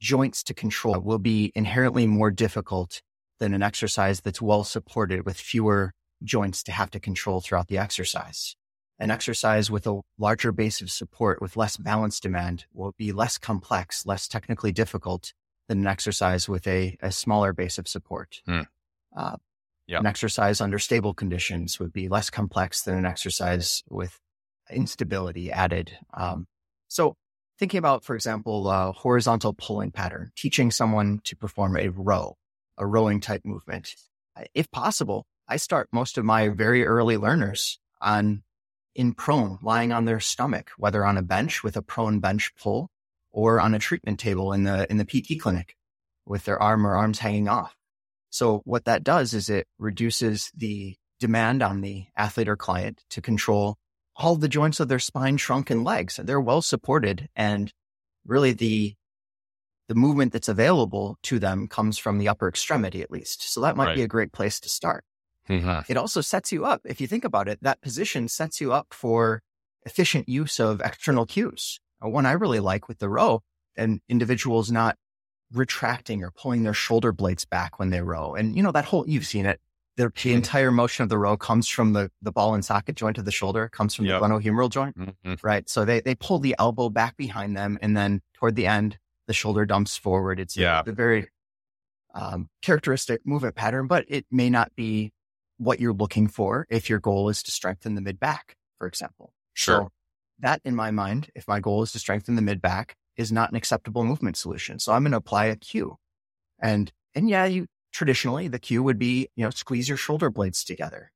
joints to control will be inherently more difficult than an exercise that's well supported with fewer joints to have to control throughout the exercise. An exercise with a larger base of support with less balance demand will be less complex, less technically difficult than an exercise with a, a smaller base of support. Hmm. Uh, yep. An exercise under stable conditions would be less complex than an exercise with instability added. Um, so thinking about, for example, a horizontal pulling pattern, teaching someone to perform a row, a rowing type movement. If possible, I start most of my very early learners on in prone, lying on their stomach, whether on a bench with a prone bench pull or on a treatment table in the, in the PT clinic with their arm or arms hanging off. So what that does is it reduces the demand on the athlete or client to control all the joints of their spine, trunk, and legs. They're well supported. And really the, the movement that's available to them comes from the upper extremity, at least. So that might right. be a great place to start. Mm-hmm. It also sets you up. If you think about it, that position sets you up for efficient use of external cues. One I really like with the row and individuals not retracting or pulling their shoulder blades back when they row. And you know, that whole, you've seen it. The, the entire motion of the row comes from the, the ball and socket joint of the shoulder, comes from Yep. the glenohumeral joint, Mhm. right? So they, they pull the elbow back behind them. And then toward the end, the shoulder dumps forward. It's a- a, very um, characteristic movement pattern, but it may not be what you're looking for if your goal is to strengthen the mid back, for example. Sure. So that in my mind, if my goal is to strengthen the mid back, is not an acceptable movement solution. So I'm going to apply a cue. And and yeah, you traditionally the cue would be, you know, squeeze your shoulder blades together.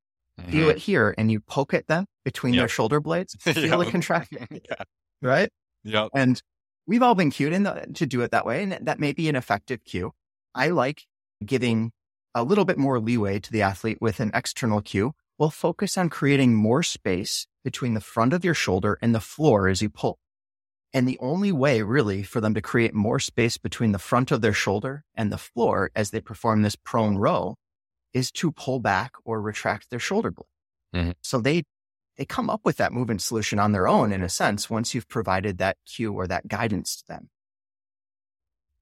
Feel Mhm. it here and you poke at them between Yep. their shoulder blades. Feel Yep. it contract, yeah. right? Yep. And we've all been cued in the, to do it that way. And that may be an effective cue. I like giving a little bit more leeway to the athlete with an external cue. We'll focus on creating more space between the front of your shoulder and the floor as you pull. And the only way really for them to create more space between the front of their shoulder and the floor as they perform this prone row is to pull back or retract their shoulder blade. Mhm. So they, they come up with that movement solution on their own in a sense once you've provided that cue or that guidance to them.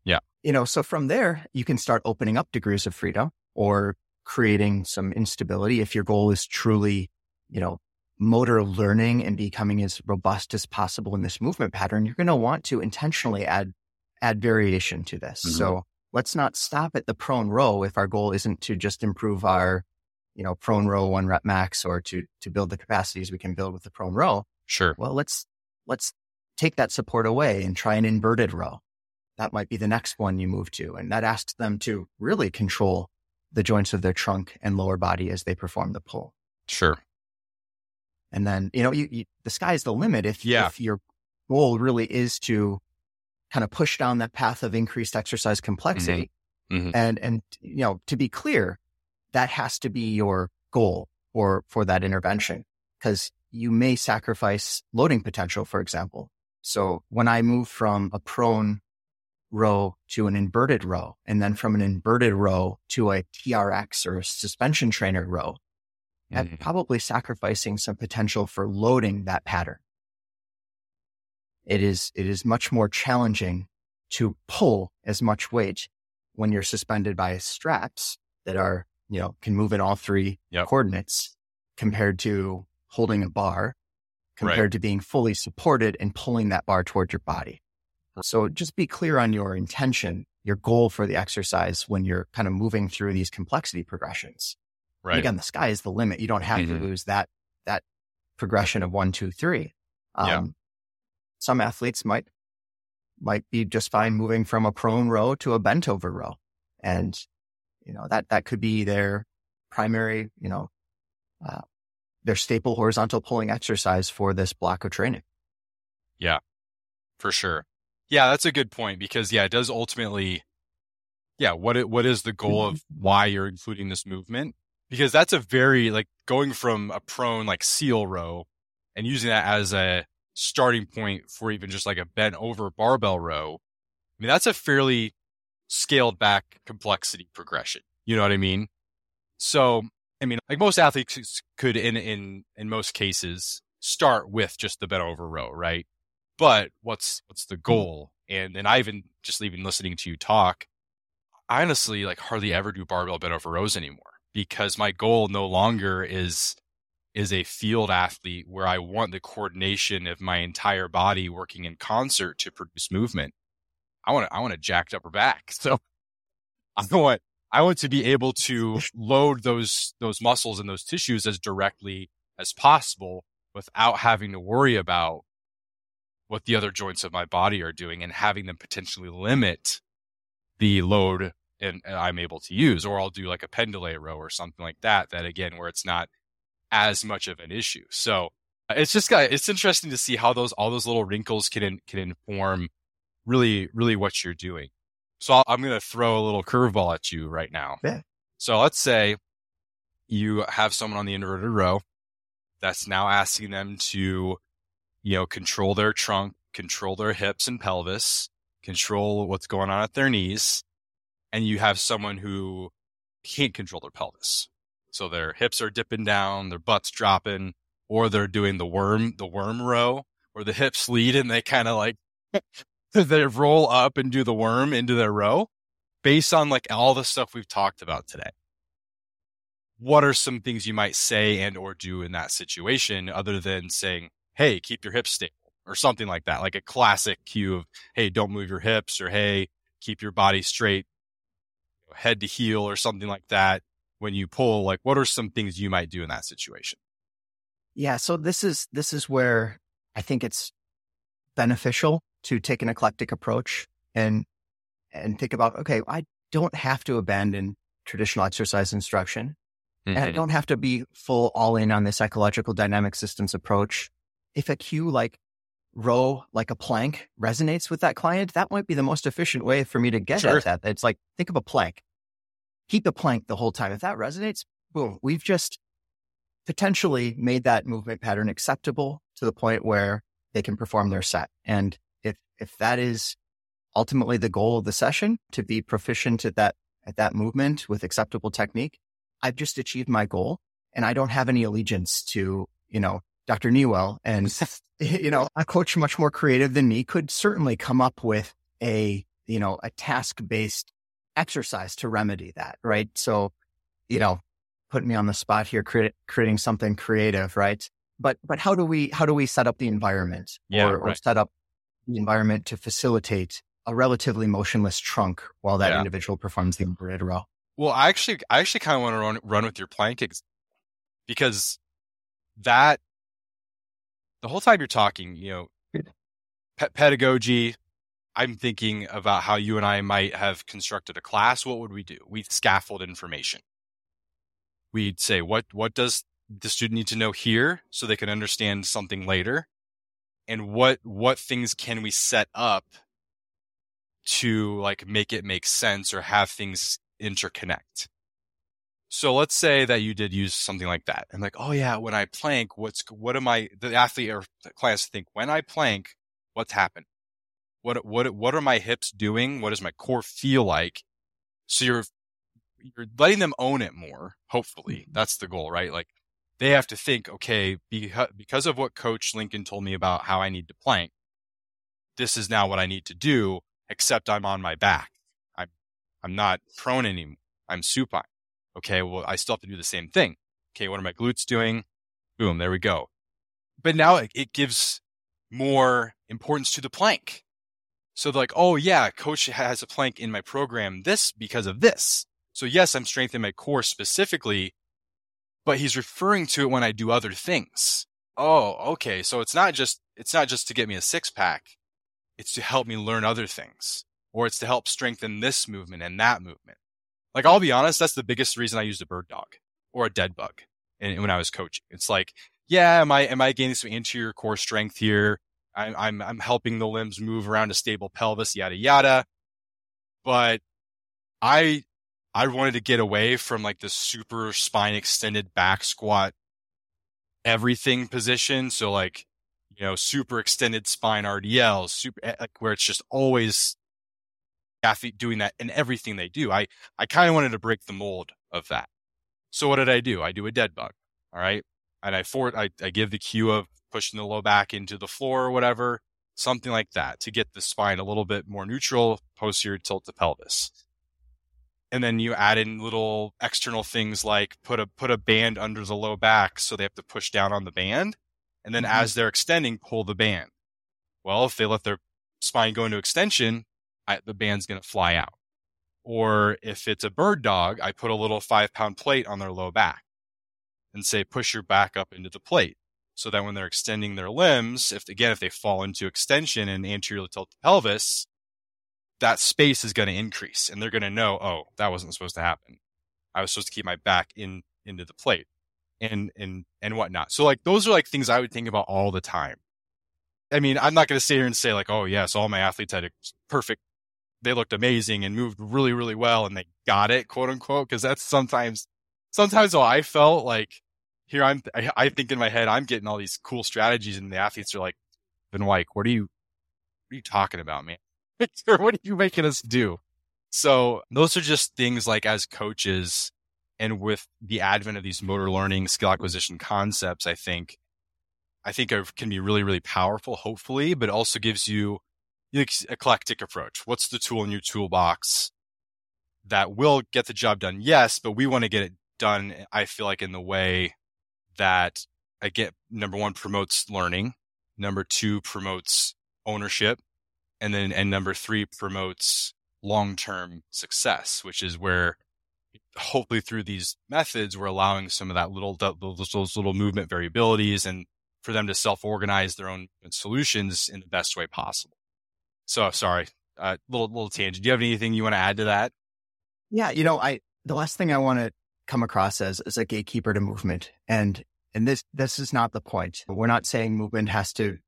Yeah. You know, so from there, you can start opening up degrees of freedom or creating some instability if your goal is truly, you know, motor learning and becoming as robust as possible in this movement pattern, you're going to want to intentionally add add variation to this. Mhm. So let's not stop at the prone row if our goal isn't to just improve our, you know, prone row one rep max or to to build the capacities we can build with the prone row. Sure. Well, let's let's take that support away and try an inverted row. That might be the next one you move to, and that asks them to really control the joints of their trunk and lower body as they perform the pull. Sure. And then, you know, you, you, the sky's the limit if, Yeah. if your goal really is to kind of push down that path of increased exercise complexity. Mhm. And, and, you know, to be clear, that has to be your goal for, for that intervention because you may sacrifice loading potential, for example. So when I move from a prone row to an inverted row and then from an inverted row to a TRX or a suspension trainer row, I'm Mhm. probably sacrificing some potential for loading that pattern. It is, it is much more challenging to pull as much weight when you're suspended by straps that are, you know, can move in all three Yep. coordinates compared to holding a bar, compared Right. to being fully supported and pulling that bar towards your body. So just be clear on your intention, your goal for the exercise when you're kind of moving through these complexity progressions. And Right. Again, the sky is the limit. You don't have Mhm. to lose that that progression of one, two, three. Um, Yeah. Some athletes might might be just fine moving from a prone row to a bent over row, and you know that that could be their primary, you know, uh, their staple horizontal pulling exercise for this block of training. Yeah, for sure. Yeah, that's a good point because yeah, it does ultimately yeah, what it, what is the goal mm-hmm. of why you're including this movement? Because that's a very like going from a prone like seal row and using that as a starting point for even just like a bent over barbell row. I mean, that's a fairly scaled back complexity progression. You know what I mean? So, I mean, like most athletes could in in in most cases start with just the bent over row, right? But what's what's the hmm. goal? And and I even just even listening to you talk, I honestly like hardly ever do barbell bent over rows anymore because my goal no longer is is a field athlete where I want the coordination of my entire body working in concert to produce movement. I want to I want a jacked upper back. So I want I want to be able to load those those muscles and those tissues as directly as possible without having to worry about what the other joints of my body are doing and having them potentially limit the load and I'm able to use, or I'll do like a Pendlay row or something like that. That again, where it's not as much of an issue. So uh, it's just got it's interesting to see how those all those little wrinkles can in, can inform really really what you're doing. So I'm going to throw a little curveball at you right now. Yeah. So let's say you have someone on the inverted row that's now asking them to, you know, control their trunk, control their hips and pelvis, control what's going on at their knees. And you have someone who can't control their pelvis. So their hips are dipping down, their butt's dropping, or they're doing the worm, the worm row, where the hips lead and they kind of like they roll up and do the worm into their row based on like all the stuff we've talked about today what are some things you might say and or do in that situation other than saying hey keep your hips stable or something like that like a classic cue of hey don't move your hips or hey keep your body straight head to heel or something like that when you pull like what are some things you might do in that situation yeah so this is this is where i think it's beneficial to take an eclectic approach and and think about okay i don't have to abandon traditional exercise instruction mm-hmm. and i mm-hmm. don't have to be full all in on the psychological dynamic systems approach if a cue like row like a plank resonates with that client that might be the most efficient way for me to get sure. at that. It's like think of a plank. Keep a plank the whole time. If that resonates boom we've just potentially made that movement pattern acceptable to the point where they can perform their set. And if if that is ultimately the goal of the session to be proficient at that at that movement with acceptable technique, I've just achieved my goal and I don't have any allegiance to, you know, Dr. Newell and you know, a coach much more creative than me could certainly come up with a, you know, a task-based exercise to remedy that, right? So, you know, putting me on the spot here, creating something creative, right? But but how do we how do we set up the environment yeah, or, right. or set up the environment to facilitate a relatively motionless trunk while that yeah. individual performs the inverted row. Well, I actually, I actually kind of want to run, run with your plank ex- because that the whole time you're talking, you know, pe- pedagogy. I'm thinking about how you and I might have constructed a class. What would we do? We'd scaffold information. We'd say, what, what does the student need to know here so they can understand something later? And what, what things can we set up to like make it make sense or have things interconnect. So let's say that you did use something like that. And like, oh yeah, when I plank, what's what am I the athlete or the clients think when I plank, what's happened? What what what are my hips doing? What does my core feel like? So you're you're letting them own it more. Hopefully, mm-hmm. that's the goal, right? Like they have to think, okay, because of what Coach Lincoln told me about how I need to plank, this is now what I need to do except I'm on my back. I'm, I'm not prone anymore. I'm supine. Okay. Well, I still have to do the same thing. Okay. What are my glutes doing? Boom. There we go. But now it, it gives more importance to the plank. So like, oh yeah, coach has a plank in my program. This because of this. So yes, I'm strengthening my core specifically, but he's referring to it when I do other things. Oh, okay. So it's not just, it's not just to get me a six pack. It's to help me learn other things, or it's to help strengthen this movement and that movement. Like, I'll be honest, that's the biggest reason I used a bird dog or a dead bug and when I was coaching. It's like, yeah, am I, am I gaining some anterior core strength here? I'm, I'm, I'm helping the limbs move around a stable pelvis, yada, yada. But I, I wanted to get away from like the super spine extended back squat everything position. So like you know, super extended spine RDLs, super eh, like where it's just always athlete doing that in everything they do. I, I kind of wanted to break the mold of that. So what did I do? I do a dead bug. All right. And I for I, I give the cue of pushing the low back into the floor or whatever, something like that to get the spine a little bit more neutral, posterior tilt the pelvis. And then you add in little external things like put a put a band under the low back so they have to push down on the band and then mm-hmm. as they're extending, pull the band. Well, if they let their spine go into extension, I, the band's going to fly out. Or if it's a bird dog, I put a little five pound plate on their low back and say, push your back up into the plate. So that when they're extending their limbs, if again, if they fall into extension and anteriorly tilt the pelvis, that space is going to increase and they're going to know, oh, that wasn't supposed to happen. I was supposed to keep my back in into the plate and and and whatnot. So like those are like things I would think about all the time. I mean, I'm not going to sit here and say like, oh yes, all my athletes had a perfect, they looked amazing and moved really really well and they got it, quote unquote, because that's sometimes sometimes how I felt like here I'm I, I, think in my head I'm getting all these cool strategies and the athletes are like, Ben White, what are you what are you talking about, man? what are you making us do? So those are just things like as coaches and with the advent of these motor learning skill acquisition concepts, I think, I think are, can be really, really powerful, hopefully, but also gives you eclectic approach. What's the tool in your toolbox that will get the job done? Yes, but we want to get it done. I feel like in the way that again, number one promotes learning, number two promotes ownership, and then and number three promotes long term success, which is where hopefully through these methods we're allowing some of that little those little movement variabilities and for them to self organize their own solutions in the best way possible. So sorry, uh, little little tangent. Do you have anything you want to add to that? Yeah, you know, I the last thing I want to come across as is a gatekeeper to movement, and and this this is not the point. We're not saying movement has to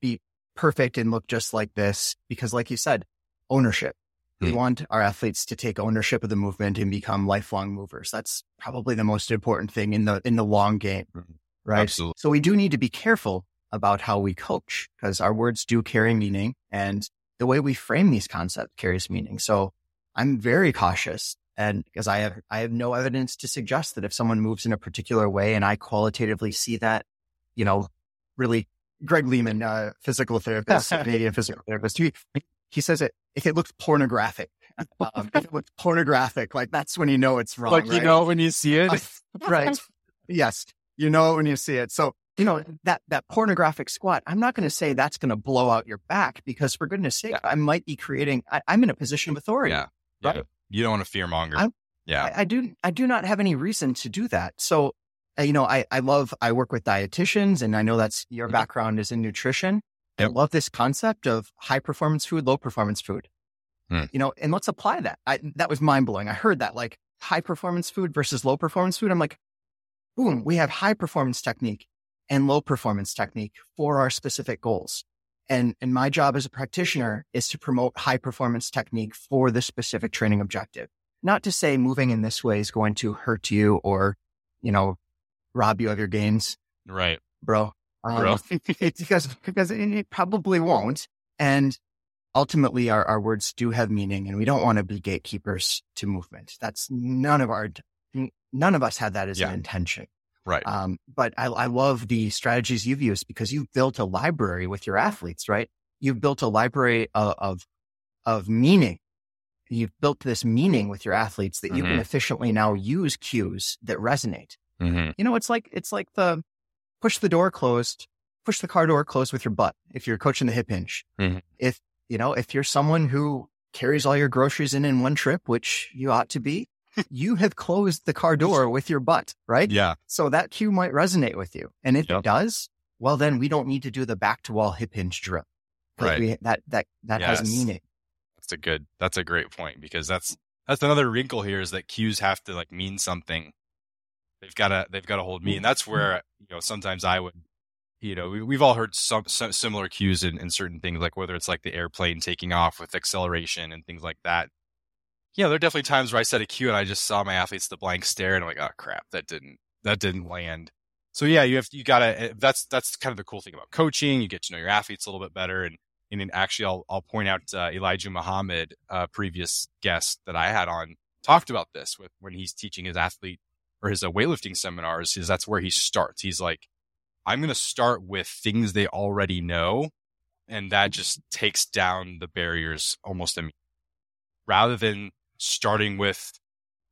be perfect and look just like this, because, like you said, ownership. We hmm. want our athletes to take ownership of the movement and become lifelong movers. That's probably the most important thing in the in the long game, mm-hmm. right? Absolutely. So we do need to be careful about how we coach because our words do carry meaning and the way we frame these concepts carries meaning. So I'm very cautious and because I have, I have no evidence to suggest that if someone moves in a particular way and I qualitatively see that, you know, really Greg Lehman, uh, physical therapist, Canadian physical therapist, he, he says it, if it looks pornographic, um, if it looks pornographic, like that's when you know it's wrong. Like, right? you know, when you see it. right. Yes. You know, when you see it. So you know, that, that pornographic squat, I'm not going to say that's going to blow out your back because for goodness sake, yeah. I might be creating, I, am in a position of authority. Yeah. Right? yeah. You don't want to fear monger. I'm, yeah. I, I, do, I do not have any reason to do that. So, uh, you know, I, I love, I work with dietitians and I know that's your mm-hmm. background is in nutrition. Yep. I love this concept of high performance food, low performance food. Hmm. You know, and let's apply that. I, that was mind blowing. I heard that like high performance food versus low performance food. I'm like, boom, we have high performance technique and low performance technique for our specific goals. And, and my job as a practitioner is to promote high performance technique for the specific training objective. Not to say moving in this way is going to hurt you or, you know, rob you of your gains. Right. Bro. Um, bro. because, because it probably won't. And ultimately our, our words do have meaning and we don't want to be gatekeepers to movement. That's none of our, none of us had that as yeah. an intention. Right. Um, but I, I love the strategies you've used because you've built a library with your athletes, right? You've built a library of, of, of meaning. You've built this meaning with your athletes that mm-hmm. you can mm-hmm. efficiently now use cues that resonate. Mm-hmm. You know, it's like, it's like the push the door closed, push the car door closed with your butt. If you're coaching the hip hinge, mm-hmm. if, you know, if you're someone who carries all your groceries in in one trip, which you ought to be, you have closed the car door with your butt, right? Yeah. So that cue might resonate with you. And if yep. it does, well, then we don't need to do the back to wall hip hinge drill. Right. We, that, that, that yes. has meaning. That's a good, that's a great point because that's, that's another wrinkle here is that cues have to like mean something. They've got to, they've got to hold me. And that's mm-hmm. where, you know, sometimes I would, you know, we, have all heard some, some similar cues in, in certain things, like whether it's like the airplane taking off with acceleration and things like that yeah, there are definitely times where I set a cue and I just saw my athletes the blank stare and I'm like, oh crap, that didn't that didn't land. So yeah, you have you gotta eh, that's that's kind of the cool thing about coaching. You get to know your athletes a little bit better and and actually I'll I'll point out uh, Elijah Muhammad, a previous guest that I had on, talked about this with when he's teaching his athlete or his uh, weightlifting seminars. Is that's where he starts. He's like, I'm going to start with things they already know, and that just takes down the barriers almost immediately. Rather than starting with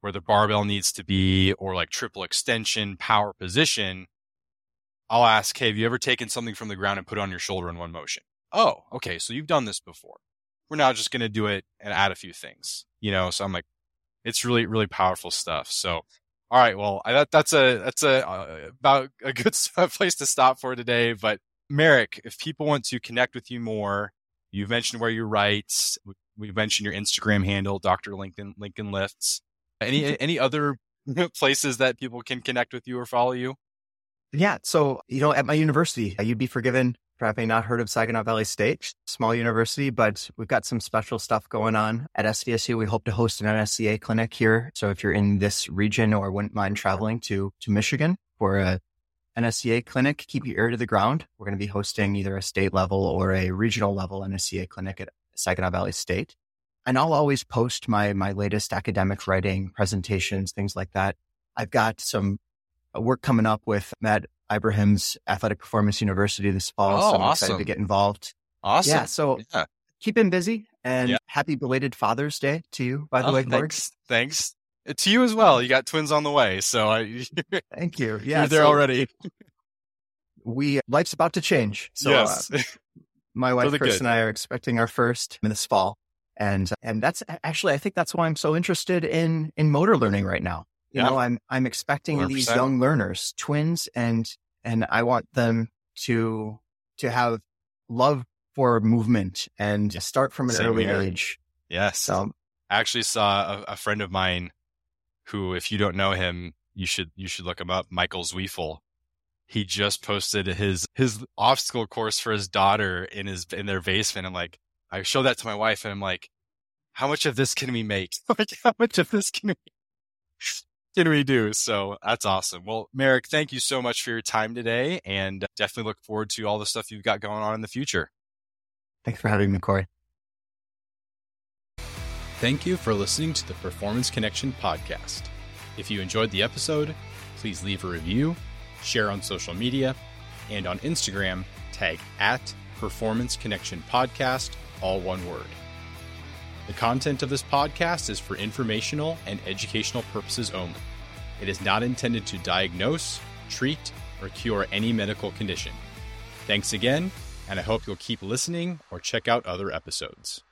where the barbell needs to be or like triple extension, power position, I'll ask, Hey, have you ever taken something from the ground and put it on your shoulder in one motion? Oh, okay. So you've done this before. We're now just going to do it and add a few things, you know? So I'm like, it's really, really powerful stuff. So, all right. Well, I, that, that's a, that's a, uh, about a good place to stop for today. But Merrick, if people want to connect with you more, you've mentioned where you write we mentioned your Instagram handle, Dr. Lincoln Lincoln Lifts. Any any other places that people can connect with you or follow you? Yeah. So, you know, at my university, uh, you'd be forgiven for having not heard of Saginaw Valley State, small university, but we've got some special stuff going on at SVSU. We hope to host an NSCA clinic here. So if you're in this region or wouldn't mind traveling to, to Michigan for a NSCA clinic, keep your ear to the ground. We're going to be hosting either a state level or a regional level NSCA clinic at Saginaw Valley State. And I'll always post my, my latest academic writing, presentations, things like that. I've got some uh, work coming up with Matt Ibrahim's Athletic Performance University this fall. Oh, so I'm awesome. excited to get involved. Awesome. Yeah. So yeah. keep him busy and Yeah. happy belated Father's Day to you, by the Oh, way, thanks. Thanks. Uh, To you as well. You got twins on the way. So I, Thank you. Yeah. you're there so already. We, life's about to change. So uh, yes. my wife Chris good. and I are expecting our first in this fall. And, and that's actually, I think that's why I'm so interested in, in motor learning right now. You Yeah. know, I'm, I'm expecting these 100%. young learners, twins, and, and I want them to, to have love for movement and start from an Same early here. age. yes. So I actually saw a, a friend of mine who, if you don't know him, you should you should look him up. Michael Zweifel. He just posted his his obstacle course for his daughter in his in their basement. I'm like, I showed that to my wife, and I'm like, how much of this can we make? like, how much of this can we can we do? So that's awesome. Well, Merrick, thank you so much for your time today, and definitely look forward to all the stuff you've got going on in the future. thanks for having me, Corey. Thank you for listening to the Performance Connection podcast. If you enjoyed the episode, please leave a review, share on social media, and on Instagram, tag at Performance Connection Podcast, all one word. The content of this podcast is for informational and educational purposes only. It is not intended to diagnose, treat, or cure any medical condition. Thanks again, and I hope you'll keep listening or check out other episodes.